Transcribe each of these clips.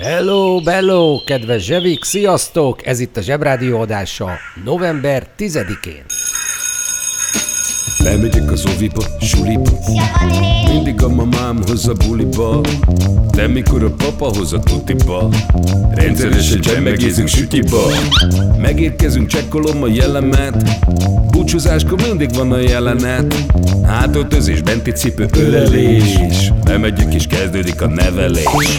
Hello, bello, kedves zsevik, sziasztok! Ez itt a Zsebrádió adása november 10-én. Bemegyek az oviba, suliba. Mindig a mamám hoz a buliba. De mikor a papa hoz a tutiba Rendszeresen csemmegézünk sütiba. Megérkezünk, csekkolom a jellemet. Búcsúzáskor mindig van a jelenet. Hátöltözés, benti cipő, ölelés. Bemegyek és kezdődik a nevelés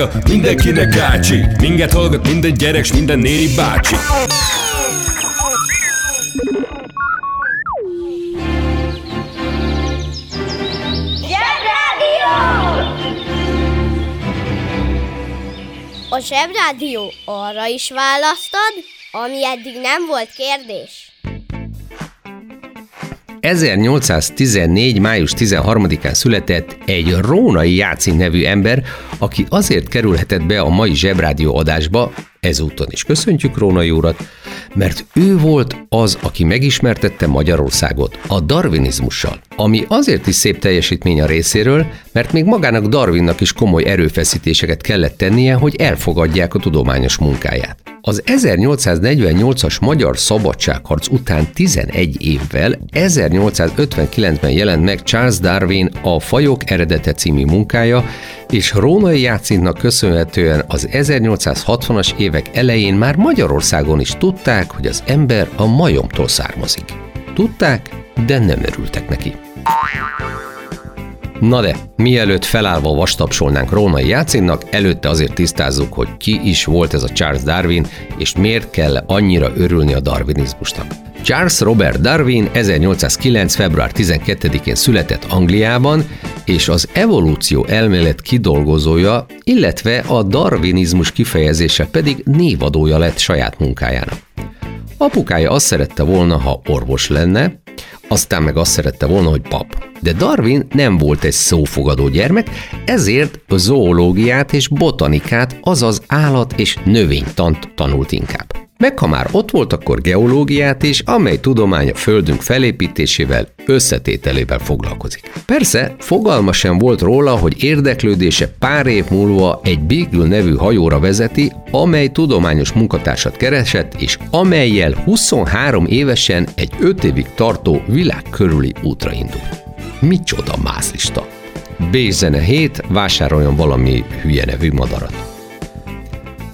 mindenkinek ácsi Minket hallgat minden gyerek, s minden néri bácsi! A Zsebrádió arra is választad, ami eddig nem volt kérdés. 1814. május 13-án született egy Rónai Jácin nevű ember, aki azért kerülhetett be a mai Zsebrádió adásba, ezúton is köszöntjük Rónai urat, mert ő volt az, aki megismertette Magyarországot a darwinizmussal, ami azért is szép teljesítmény a részéről, mert még magának Darwinnak is komoly erőfeszítéseket kellett tennie, hogy elfogadják a tudományos munkáját. Az 1848-as magyar szabadságharc után 11 évvel 1859-ben jelent meg Charles Darwin a Fajok eredete című munkája, és Rónai Jácinnak köszönhetően az 1860-as évek elején már Magyarországon is tudták, hogy az ember a majomtól származik. Tudták, de nem örültek neki. Na de, mielőtt felállva vastapsolnánk Rónai Jácinnak, előtte azért tisztázzuk, hogy ki is volt ez a Charles Darwin, és miért kell annyira örülni a darwinizmusnak. Charles Robert Darwin 1809. február 12-én született Angliában, és az evolúció elmélet kidolgozója, illetve a darwinizmus kifejezése pedig névadója lett saját munkájának. Apukája azt szerette volna, ha orvos lenne, aztán meg azt szerette volna, hogy pap. De Darwin nem volt egy szófogadó gyermek, ezért a zoológiát és botanikát, azaz állat- és növénytant tanult inkább. Meg ha már ott volt, akkor geológiát is, amely tudomány a Földünk felépítésével, összetételével foglalkozik. Persze, fogalma sem volt róla, hogy érdeklődése pár év múlva egy Beagle nevű hajóra vezeti, amely tudományos munkatársat keresett, és amelyel 23 évesen egy 5 évig tartó világ körüli útra indult. Micsoda mászlista! B-zene 7, vásároljon valami hülye nevű madarat.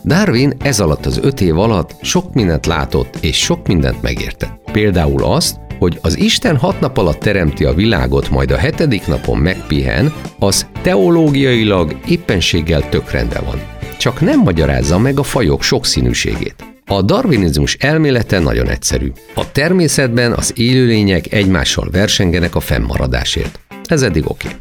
Darwin ez alatt az öt év alatt sok mindent látott és sok mindent megértett. Például azt, hogy az Isten hat nap alatt teremti a világot, majd a hetedik napon megpihen, az teológiailag éppenséggel tök rendben van. Csak nem magyarázza meg a fajok sokszínűségét. A darwinizmus elmélete nagyon egyszerű. A természetben az élőlények egymással versengenek a fennmaradásért. Ez eddig oké. Okay.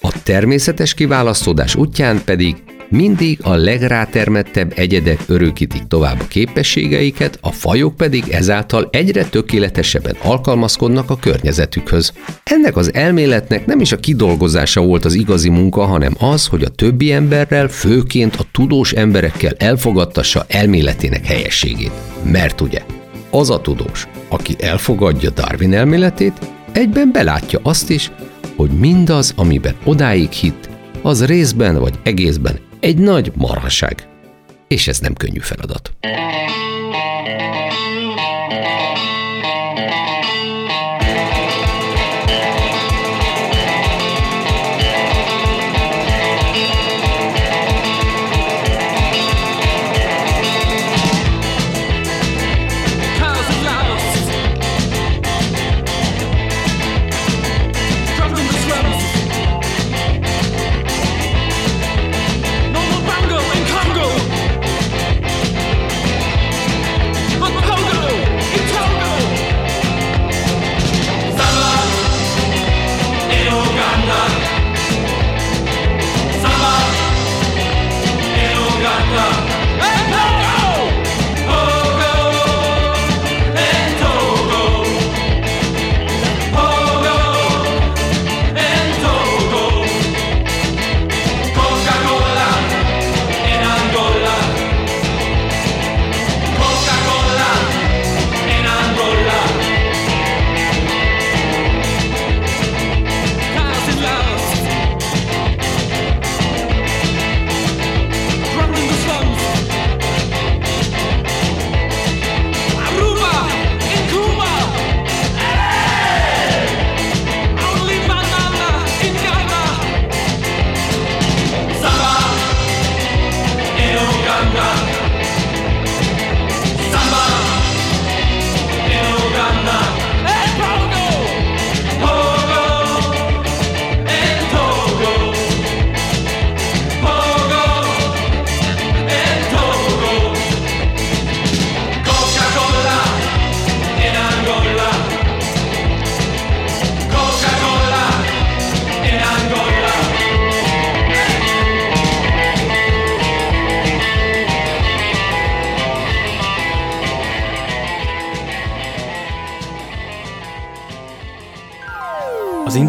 A természetes kiválasztódás útján pedig mindig a legrátermettebb egyedek örökítik tovább a képességeiket, a fajok pedig ezáltal egyre tökéletesebben alkalmazkodnak a környezetükhöz. Ennek az elméletnek nem is a kidolgozása volt az igazi munka, hanem az, hogy a többi emberrel, főként a tudós emberekkel elfogadtassa elméletének helyességét. Mert ugye, az a tudós, aki elfogadja Darwin elméletét, egyben belátja azt is, hogy mindaz, amiben odáig hitt, az részben vagy egészben egy nagy marhaság. És ez nem könnyű feladat.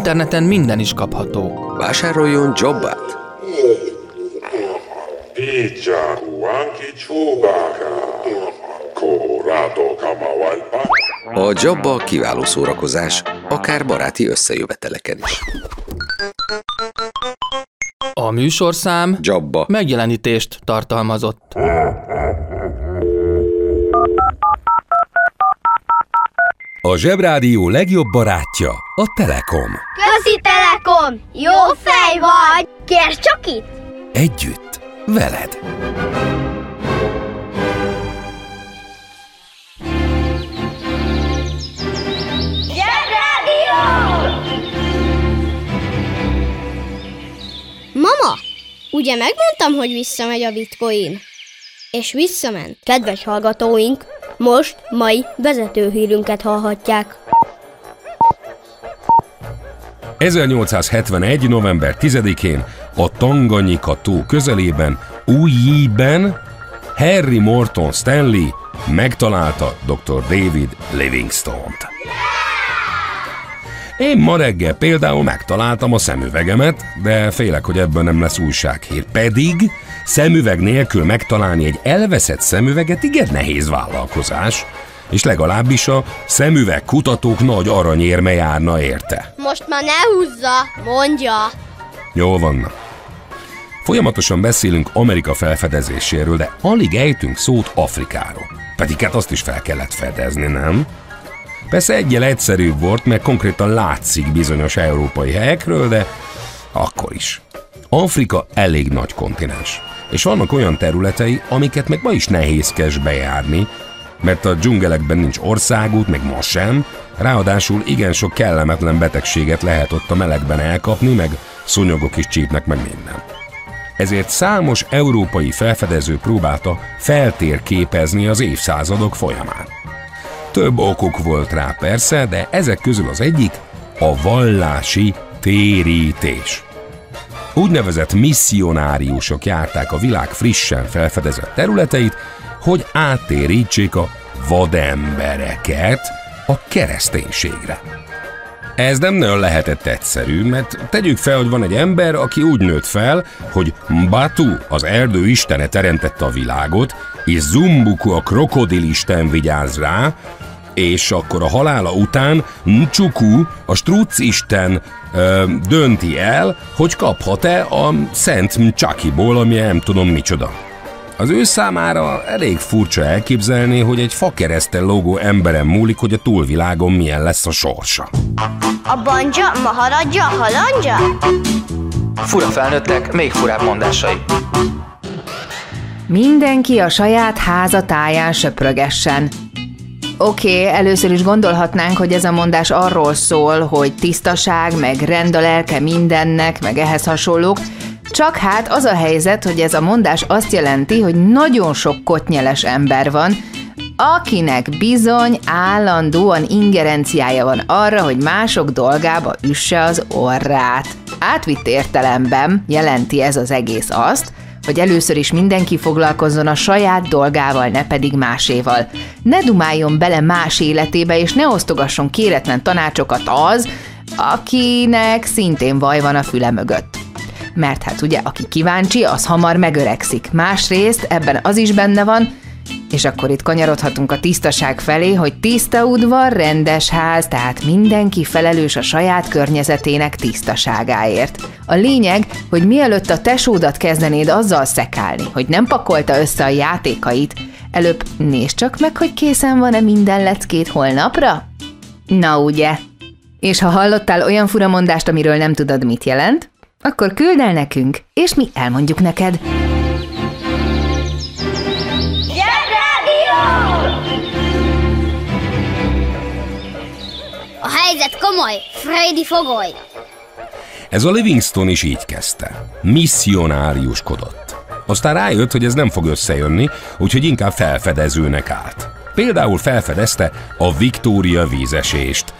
Interneten minden is kapható. Vásároljon jobbát! A Jabba kiváló szórakozás, akár baráti összejöveteleken is. A műsorszám Jabba megjelenítést tartalmazott. A Zsebrádió legjobb barátja a Telekom. Közi Telekom! Jó fej vagy! Kérd csak itt! Együtt, veled. Mama, ugye megmondtam, hogy visszamegy a bitcoin? És visszament. Kedves hallgatóink, most mai vezetőhírünket hallhatják. 1871. november 10-én a Tanganyika tó közelében, Újjében Harry Morton Stanley megtalálta dr. David Livingstone-t. Én ma reggel például megtaláltam a szemüvegemet, de félek, hogy ebből nem lesz újsághír. Pedig szemüveg nélkül megtalálni egy elveszett szemüveget igen nehéz vállalkozás, és legalábbis a szemüveg kutatók nagy aranyérme járna érte. Most már ne húzza, mondja. Jól van. Folyamatosan beszélünk Amerika felfedezéséről, de alig ejtünk szót Afrikáról. Pedig hát azt is fel kellett fedezni, nem? Persze egyel egyszerűbb volt, mert konkrétan látszik bizonyos európai helyekről, de akkor is. Afrika elég nagy kontinens, és vannak olyan területei, amiket meg ma is nehézkes bejárni, mert a dzsungelekben nincs országút, meg ma sem, ráadásul igen sok kellemetlen betegséget lehet ott a melegben elkapni, meg szúnyogok is csípnek meg minden. Ezért számos európai felfedező próbálta feltérképezni az évszázadok folyamán. Több okuk volt rá persze, de ezek közül az egyik a vallási térítés. Úgynevezett misszionáriusok járták a világ frissen felfedezett területeit, hogy áttérítsék a vadembereket a kereszténységre. Ez nem nagyon lehetett egyszerű, mert tegyük fel, hogy van egy ember, aki úgy nőtt fel, hogy Batu, az erdő istene teremtette a világot, és Zumbuku, a krokodilisten vigyáz rá, És akkor a halála után Nchuku, a Struc isten ö, dönti el, hogy kaphat-e a Szent Mcsakiból, ami nem tudom micsoda. Az ő számára elég furcsa elképzelni, hogy egy fakeresztel lógó emberen múlik, hogy a túlvilágon milyen lesz a sorsa. A banja, maharadja, halandja? Fura felnőttek, még furább mondásai. Mindenki a saját háza táján söprögessen. Oké, okay, először is gondolhatnánk, hogy ez a mondás arról szól, hogy tisztaság, meg rend a lelke mindennek, meg ehhez hasonlók, csak hát az a helyzet, hogy ez a mondás azt jelenti, hogy nagyon sok kotnyeles ember van, akinek bizony állandóan ingerenciája van arra, hogy mások dolgába üsse az orrát. Átvitt értelemben jelenti ez az egész azt, hogy először is mindenki foglalkozzon a saját dolgával, ne pedig máséval. Ne dumáljon bele más életébe, és ne osztogasson kéretlen tanácsokat az, akinek szintén vaj van a füle mögött. Mert hát ugye, aki kíváncsi, az hamar megöregszik. Másrészt ebben az is benne van, és akkor itt kanyarodhatunk a tisztaság felé, hogy tiszta udvar, rendes ház, tehát mindenki felelős a saját környezetének tisztaságáért. A lényeg, hogy mielőtt a tesódat kezdenéd azzal szekálni, hogy nem pakolta össze a játékait, előbb nézd csak meg, hogy készen van-e minden leckét holnapra? Na ugye? És ha hallottál olyan furamondást, amiről nem tudod, mit jelent, akkor küld el nekünk, és mi elmondjuk neked. A helyzet komoly, Freddy fogoly! Ez a Livingston is így kezdte. Misszionáriuskodott. Aztán rájött, hogy ez nem fog összejönni, úgyhogy inkább felfedezőnek állt. Például felfedezte a Victoria vízesést,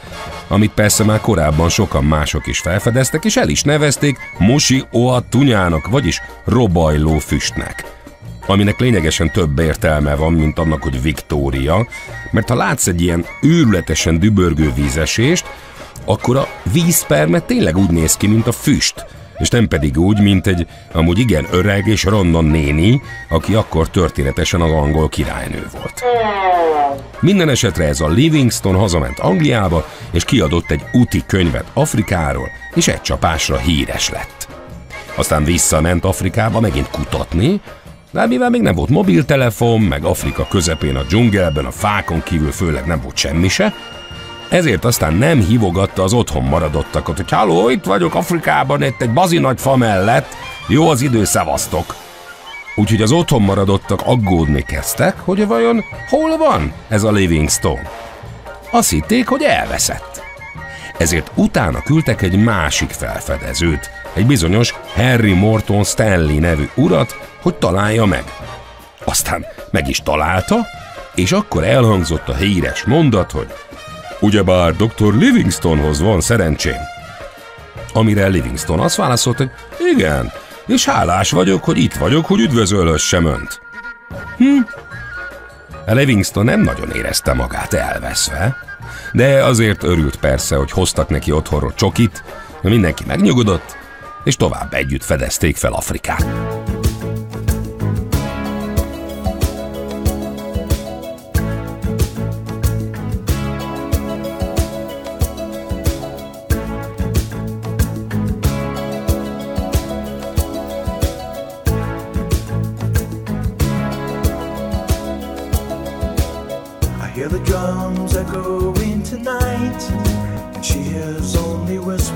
amit persze már korábban sokan mások is felfedeztek, és el is nevezték Mosi Oa Tunyának, vagyis robajló füstnek aminek lényegesen több értelme van, mint annak, hogy Victoria, mert ha látsz egy ilyen őrületesen dübörgő vízesést, akkor a vízperme tényleg úgy néz ki, mint a füst, és nem pedig úgy, mint egy amúgy igen öreg és ronda néni, aki akkor történetesen az angol királynő volt. Minden esetre ez a Livingston hazament Angliába, és kiadott egy úti könyvet Afrikáról, és egy csapásra híres lett. Aztán visszament Afrikába megint kutatni, de mivel még nem volt mobiltelefon, meg Afrika közepén a dzsungelben, a fákon kívül főleg nem volt semmi se, ezért aztán nem hívogatta az otthon maradottakat, hogy halló, itt vagyok Afrikában, itt egy bazi nagy fa mellett, jó az idő, szevasztok. Úgyhogy az otthon maradottak aggódni kezdtek, hogy vajon hol van ez a Livingstone. Azt hitték, hogy elveszett. Ezért utána küldtek egy másik felfedezőt, egy bizonyos Harry Morton Stanley nevű urat, hogy találja meg. Aztán meg is találta, és akkor elhangzott a híres mondat, hogy ugyebár dr. Livingstonhoz van szerencsém. Amire Livingston azt válaszolt, hogy igen, és hálás vagyok, hogy itt vagyok, hogy üdvözölhessem önt. Hm. Livingston nem nagyon érezte magát elveszve, de azért örült persze, hogy hoztak neki otthonról csokit, mindenki megnyugodott, és tovább együtt fedezték fel Afrikát.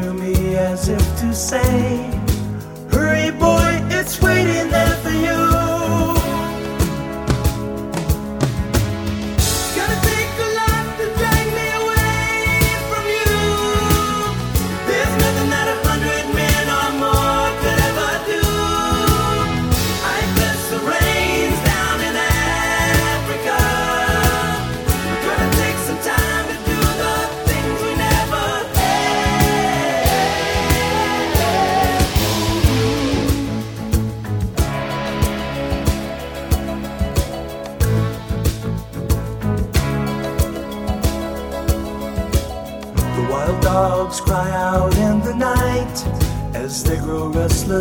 To me as if to say, Hurry, boy, it's waiting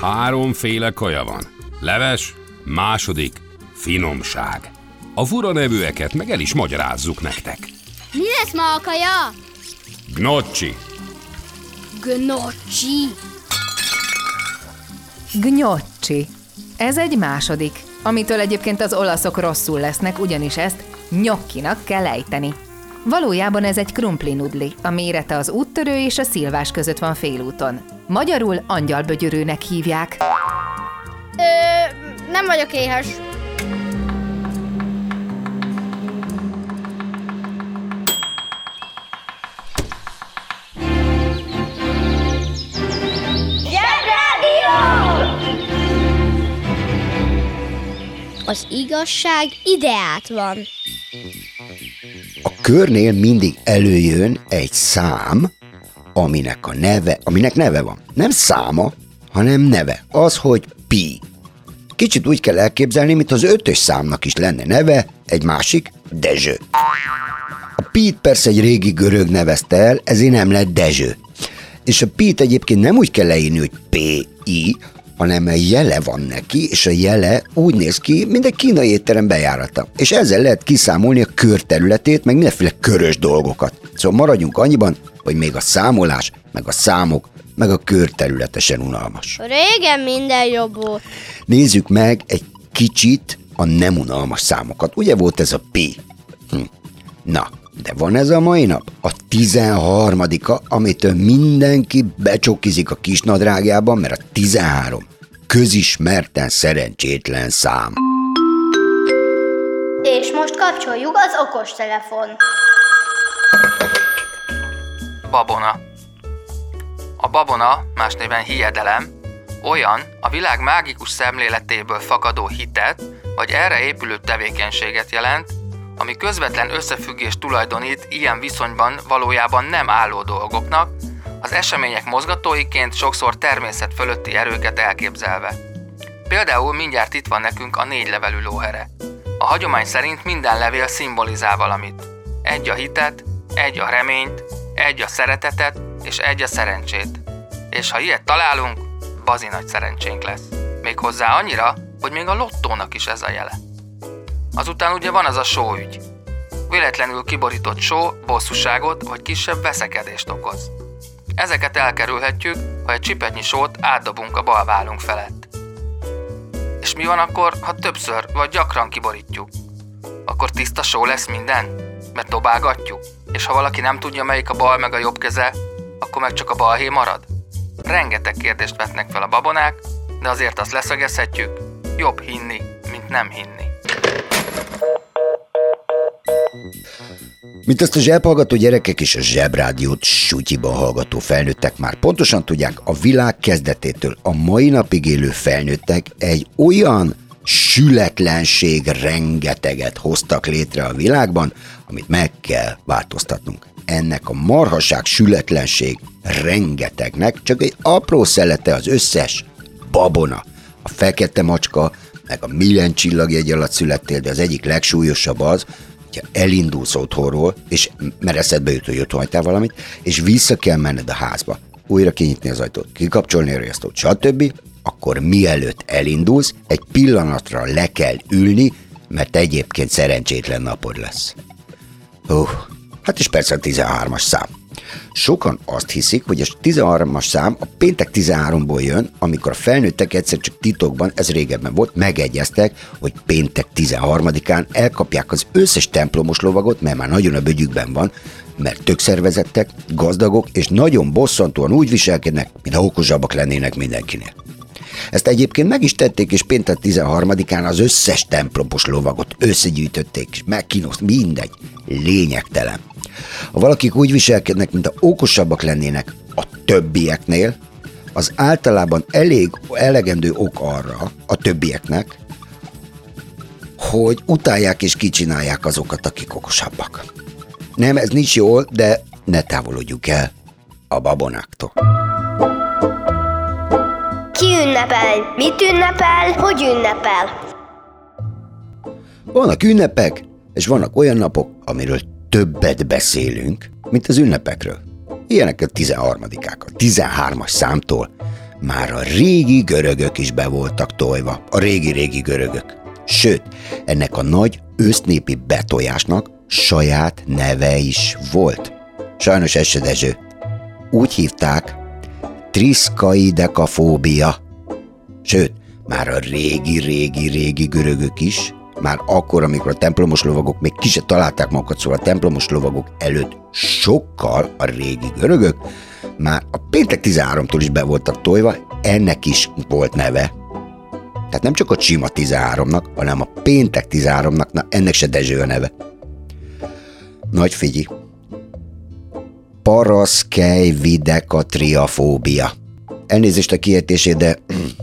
Háromféle kaja van. Leves, második, finomság. A fura nevűeket meg el is magyarázzuk nektek. Mi lesz ma a kaja? Gnocchi, Gnocchi. Gnocchi. Ez egy második, amitől egyébként az olaszok rosszul lesznek, ugyanis ezt nyokkinak kell ejteni. Valójában ez egy krumpli nudli, a mérete az úttörő és a szilvás között van félúton. Magyarul angyalbögyörőnek hívják. Ö, nem vagyok éhes. Az igazság ideát van. Körnél mindig előjön egy szám, aminek a neve, aminek neve van. Nem száma, hanem neve. Az, hogy pi. Kicsit úgy kell elképzelni, mint az ötös számnak is lenne neve, egy másik, Dezső. A Pít persze egy régi görög nevezte el, ezért nem lett Dezső. És a Pít egyébként nem úgy kell leírni, hogy P-I, hanem egy jele van neki, és a jele úgy néz ki, mint egy kínai étterem bejárata. És ezzel lehet kiszámolni a kör területét, meg mindenféle körös dolgokat. Szóval maradjunk annyiban, hogy még a számolás, meg a számok, meg a kör területesen unalmas. Régen minden jobb volt. Nézzük meg egy kicsit a nem unalmas számokat. Ugye volt ez a P? Hm. Na, de van ez a mai nap? A 13 amitől mindenki becsokizik a kisnadrágjában, mert a 13 közismerten szerencsétlen szám. És most kapcsoljuk az okostelefon. Babona. A babona, más néven hiedelem, olyan a világ mágikus szemléletéből fakadó hitet, vagy erre épülő tevékenységet jelent, ami közvetlen összefüggés tulajdonít ilyen viszonyban valójában nem álló dolgoknak, az események mozgatóiként sokszor természet fölötti erőket elképzelve. Például mindjárt itt van nekünk a négy levelű lóhere. A hagyomány szerint minden levél szimbolizál valamit. Egy a hitet, egy a reményt, egy a szeretetet és egy a szerencsét. És ha ilyet találunk, bazi nagy szerencsénk lesz. Méghozzá annyira, hogy még a lottónak is ez a jele. Azután ugye van az a sóügy. Véletlenül kiborított só bosszúságot vagy kisebb veszekedést okoz. Ezeket elkerülhetjük, ha egy csipetnyi sót átdobunk a bal vállunk felett. És mi van akkor, ha többször vagy gyakran kiborítjuk? Akkor tiszta só lesz minden? Mert dobálgatjuk? És ha valaki nem tudja, melyik a bal meg a jobb keze, akkor meg csak a balhé marad? Rengeteg kérdést vetnek fel a babonák, de azért azt leszögezhetjük, jobb hinni, mint nem hinni. Mint azt a zsebhallgató gyerekek és a zsebrádiót sutyiban hallgató felnőttek már pontosan tudják, a világ kezdetétől a mai napig élő felnőttek egy olyan sületlenség rengeteget hoztak létre a világban, amit meg kell változtatnunk. Ennek a marhaság sületlenség rengetegnek csak egy apró szelete az összes babona, a fekete macska, meg a milyen csillagjegy alatt születtél, de az egyik legsúlyosabb az, hogyha elindulsz otthonról, és mert eszedbe jut, hogy otthon hagytál valamit, és vissza kell menned a házba, újra kinyitni az ajtót, kikapcsolni a riasztót, stb., akkor mielőtt elindulsz, egy pillanatra le kell ülni, mert egyébként szerencsétlen napod lesz. Uh, hát és persze a 13-as szám. Sokan azt hiszik, hogy a 13-as szám a péntek 13-ból jön, amikor a felnőttek egyszer csak titokban, ez régebben volt, megegyeztek, hogy péntek 13-án elkapják az összes templomos lovagot, mert már nagyon a bögyükben van, mert tök szervezettek, gazdagok, és nagyon bosszantóan úgy viselkednek, mintha okosabbak lennének mindenkinél. Ezt egyébként meg is tették, és péntek 13-án az összes templomos lovagot összegyűjtötték, és megkínozt, mindegy, lényegtelen. Ha valakik úgy viselkednek, mint a okosabbak lennének a többieknél, az általában elég elegendő ok arra a többieknek, hogy utálják és kicsinálják azokat, akik okosabbak. Nem, ez nincs jól, de ne távolodjunk el a babonáktól. Ki ünnepel? Mit ünnepel? Hogy ünnepel? Vannak ünnepek, és vannak olyan napok, amiről többet beszélünk, mint az ünnepekről. Ilyenek a 13-ák, a 13-as számtól már a régi görögök is be voltak tojva, a régi-régi görögök. Sőt, ennek a nagy ősznépi betojásnak saját neve is volt. Sajnos ez se Dezső. Úgy hívták triszkaidekafóbia. Sőt, már a régi-régi-régi görögök is, már akkor, amikor a templomos lovagok még ki se találták magukat, szóval a templomos lovagok előtt sokkal a régi görögök, már a péntek 13-tól is be voltak tojva, ennek is volt neve. Tehát nem csak a sima 13-nak, hanem a péntek 13-nak, na ennek se Dezső a neve. Nagy figyi. Paraszkej videkatriafóbia. Elnézést a kiejtését, de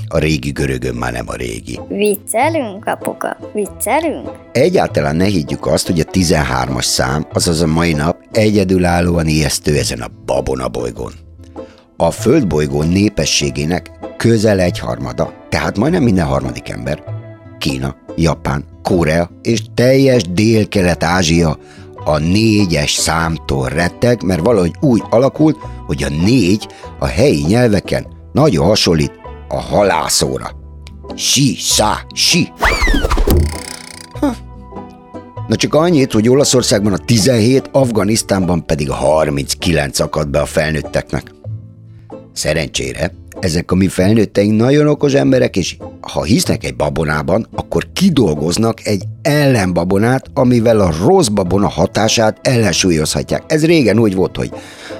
a régi görögön már nem a régi. Viccelünk, apuka? Viccelünk? Egyáltalán ne higgyük azt, hogy a 13-as szám, azaz a mai nap egyedülállóan ijesztő ezen a babona bolygón. A földbolygó népességének közel egy harmada, tehát majdnem minden harmadik ember, Kína, Japán, Korea és teljes Dél-Kelet-Ázsia a négyes számtól retteg, mert valahogy úgy alakult, hogy a négy a helyi nyelveken nagyon hasonlít a halászóra. Si, szá, si. Na csak annyit, hogy Olaszországban a 17, Afganisztánban pedig a 39 akad be a felnőtteknek. Szerencsére, ezek a mi felnőtteink nagyon okos emberek, és ha hisznek egy babonában, akkor kidolgoznak egy ellenbabonát, amivel a rossz babona hatását ellensúlyozhatják. Ez régen úgy volt, hogy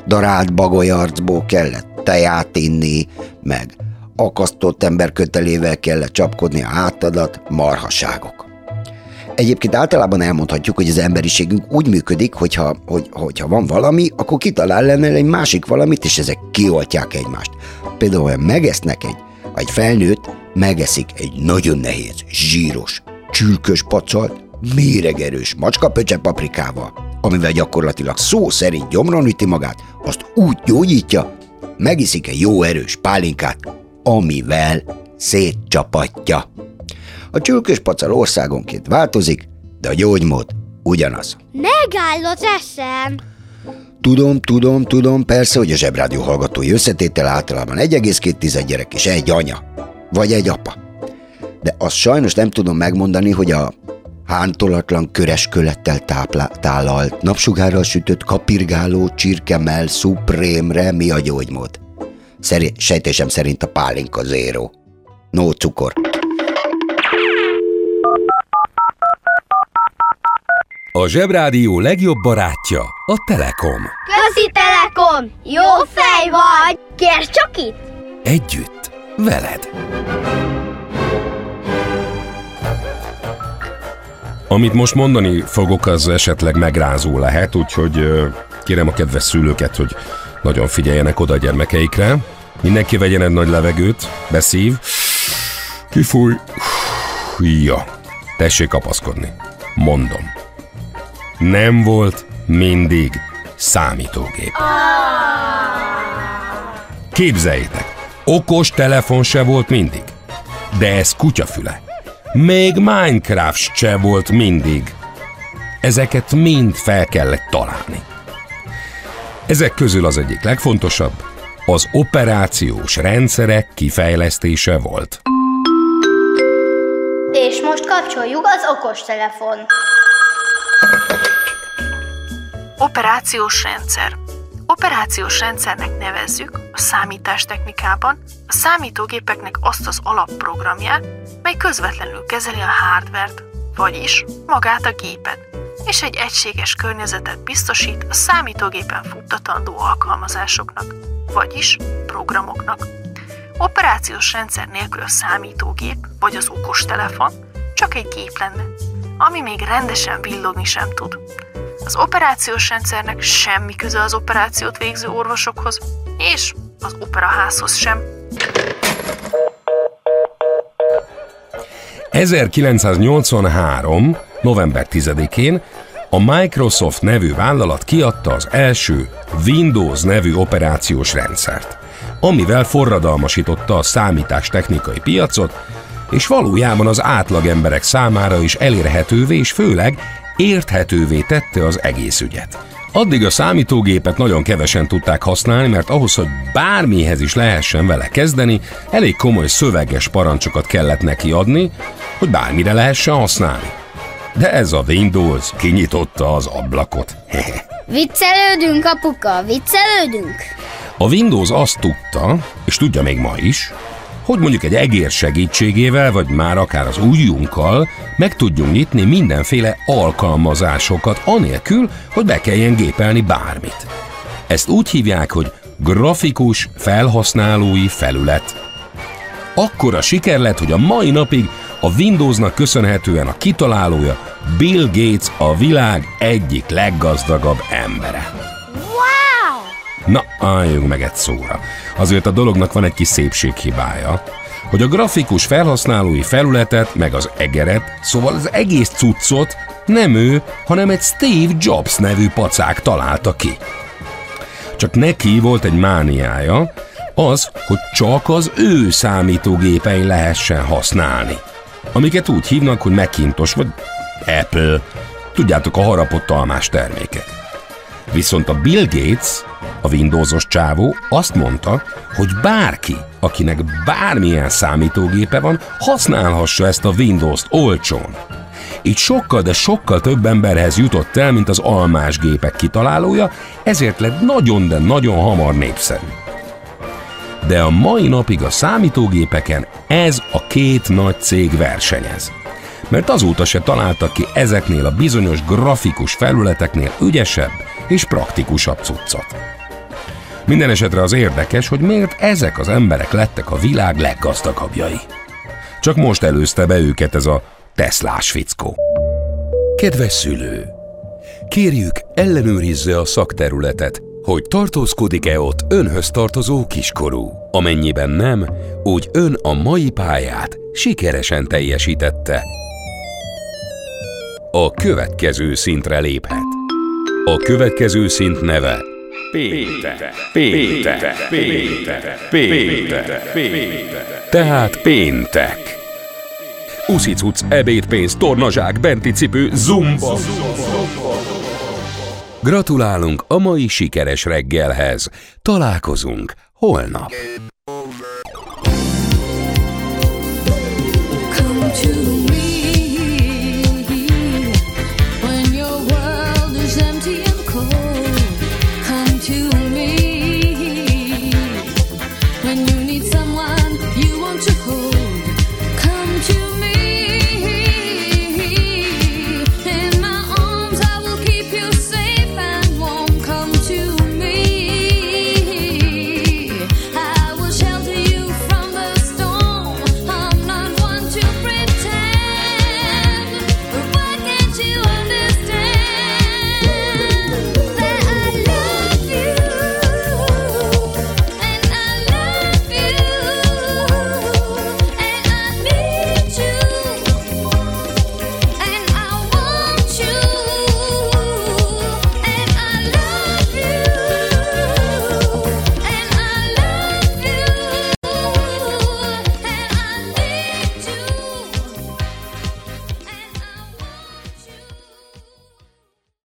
darált bagolyarcból kellett teját inni, meg akasztott ember kötelével kellett csapkodni a hátadat, marhaságok. Egyébként általában elmondhatjuk, hogy az emberiségünk úgy működik, hogyha, hogy, hogyha van valami, akkor kitalál lenne egy másik valamit, és ezek kioltják egymást. Például, olyan megesznek egy, egy felnőtt, megeszik egy nagyon nehéz, zsíros, csülkös pacalt, méregerős macskapöcse paprikával, amivel gyakorlatilag szó szerint gyomron üti magát, azt úgy gyógyítja, megiszik egy jó erős pálinkát, amivel szétcsapatja. A csülkös pacal országonként változik, de a gyógymód ugyanaz. Megáll az eszem! Tudom, tudom, tudom, persze, hogy a zsebrádió hallgatói összetétel általában 1,2 gyerek és egy anya, vagy egy apa. De azt sajnos nem tudom megmondani, hogy a hántolatlan köres kölettel táplá- tálalt, napsugárral sütött kapirgáló csirkemel szuprémre mi a gyógymód. Szeri- sejtésem szerint a pálinka zéro. No cukor. A Zsebrádió legjobb barátja a Telekom. Közi Telekom! Jó fej vagy! Kérd csak itt! Együtt, veled. Amit most mondani fogok, az esetleg megrázó lehet, úgyhogy kérem a kedves szülőket, hogy nagyon figyeljenek oda a gyermekeikre. Mindenki vegyen egy nagy levegőt, beszív, kifúj, ja, tessék kapaszkodni. Mondom. Nem volt mindig számítógép. Képzeljétek, okos telefon se volt mindig. De ez kutyafüle. Még Minecraft se volt mindig. Ezeket mind fel kellett találni. Ezek közül az egyik legfontosabb az operációs rendszerek kifejlesztése volt. És most kapcsoljuk az okostelefon. Operációs rendszer. Operációs rendszernek nevezzük a számítástechnikában a számítógépeknek azt az alapprogramját, mely közvetlenül kezeli a hardvert, vagyis magát a gépet, és egy egységes környezetet biztosít a számítógépen futtatandó alkalmazásoknak, vagyis programoknak. Operációs rendszer nélkül a számítógép vagy az okostelefon csak egy gép lenne, ami még rendesen villogni sem tud. Az operációs rendszernek semmi köze az operációt végző orvosokhoz, és az operaházhoz sem. 1983. november 10-én a Microsoft nevű vállalat kiadta az első Windows nevű operációs rendszert, amivel forradalmasította a számítástechnikai piacot, és valójában az átlag emberek számára is elérhetővé és főleg érthetővé tette az egész ügyet. Addig a számítógépet nagyon kevesen tudták használni, mert ahhoz, hogy bármihez is lehessen vele kezdeni, elég komoly szöveges parancsokat kellett neki adni, hogy bármire lehessen használni. De ez a Windows kinyitotta az ablakot. Viccelődünk, apuka, viccelődünk. A Windows azt tudta, és tudja még ma is, hogy mondjuk egy egér segítségével, vagy már akár az ujjunkkal meg tudjunk nyitni mindenféle alkalmazásokat, anélkül, hogy be kelljen gépelni bármit. Ezt úgy hívják, hogy grafikus felhasználói felület. Akkora siker lett, hogy a mai napig a Windowsnak köszönhetően a kitalálója Bill Gates a világ egyik leggazdagabb embere. Na, álljunk meg egy szóra. Azért a dolognak van egy kis szépséghibája, hogy a grafikus felhasználói felületet, meg az egeret, szóval az egész cuccot nem ő, hanem egy Steve Jobs nevű pacák találta ki. Csak neki volt egy mániája, az, hogy csak az ő számítógépein lehessen használni. Amiket úgy hívnak, hogy Macintosh vagy Apple. Tudjátok, a harapott almás termékek. Viszont a Bill Gates, a Windowsos csávó azt mondta, hogy bárki, akinek bármilyen számítógépe van, használhassa ezt a Windows-t olcsón. Így sokkal, de sokkal több emberhez jutott el, mint az almás gépek kitalálója, ezért lett nagyon, de nagyon hamar népszerű. De a mai napig a számítógépeken ez a két nagy cég versenyez. Mert azóta se találtak ki ezeknél a bizonyos grafikus felületeknél ügyesebb és praktikusabb cuccot. Minden esetre az érdekes, hogy miért ezek az emberek lettek a világ leggazdagabbjai. Csak most előzte be őket ez a Teslás fickó. Kedves szülő! Kérjük, ellenőrizze a szakterületet, hogy tartózkodik-e ott önhöz tartozó kiskorú. Amennyiben nem, úgy ön a mai pályát sikeresen teljesítette. A következő szintre léphet. A következő szint neve Péntek, péntek, péntek, péntek, péntek. Tehát péntek. Uszicuc, ebédpénz, tornazsák, benti cipő, zumba. Gratulálunk a mai sikeres reggelhez. Találkozunk holnap.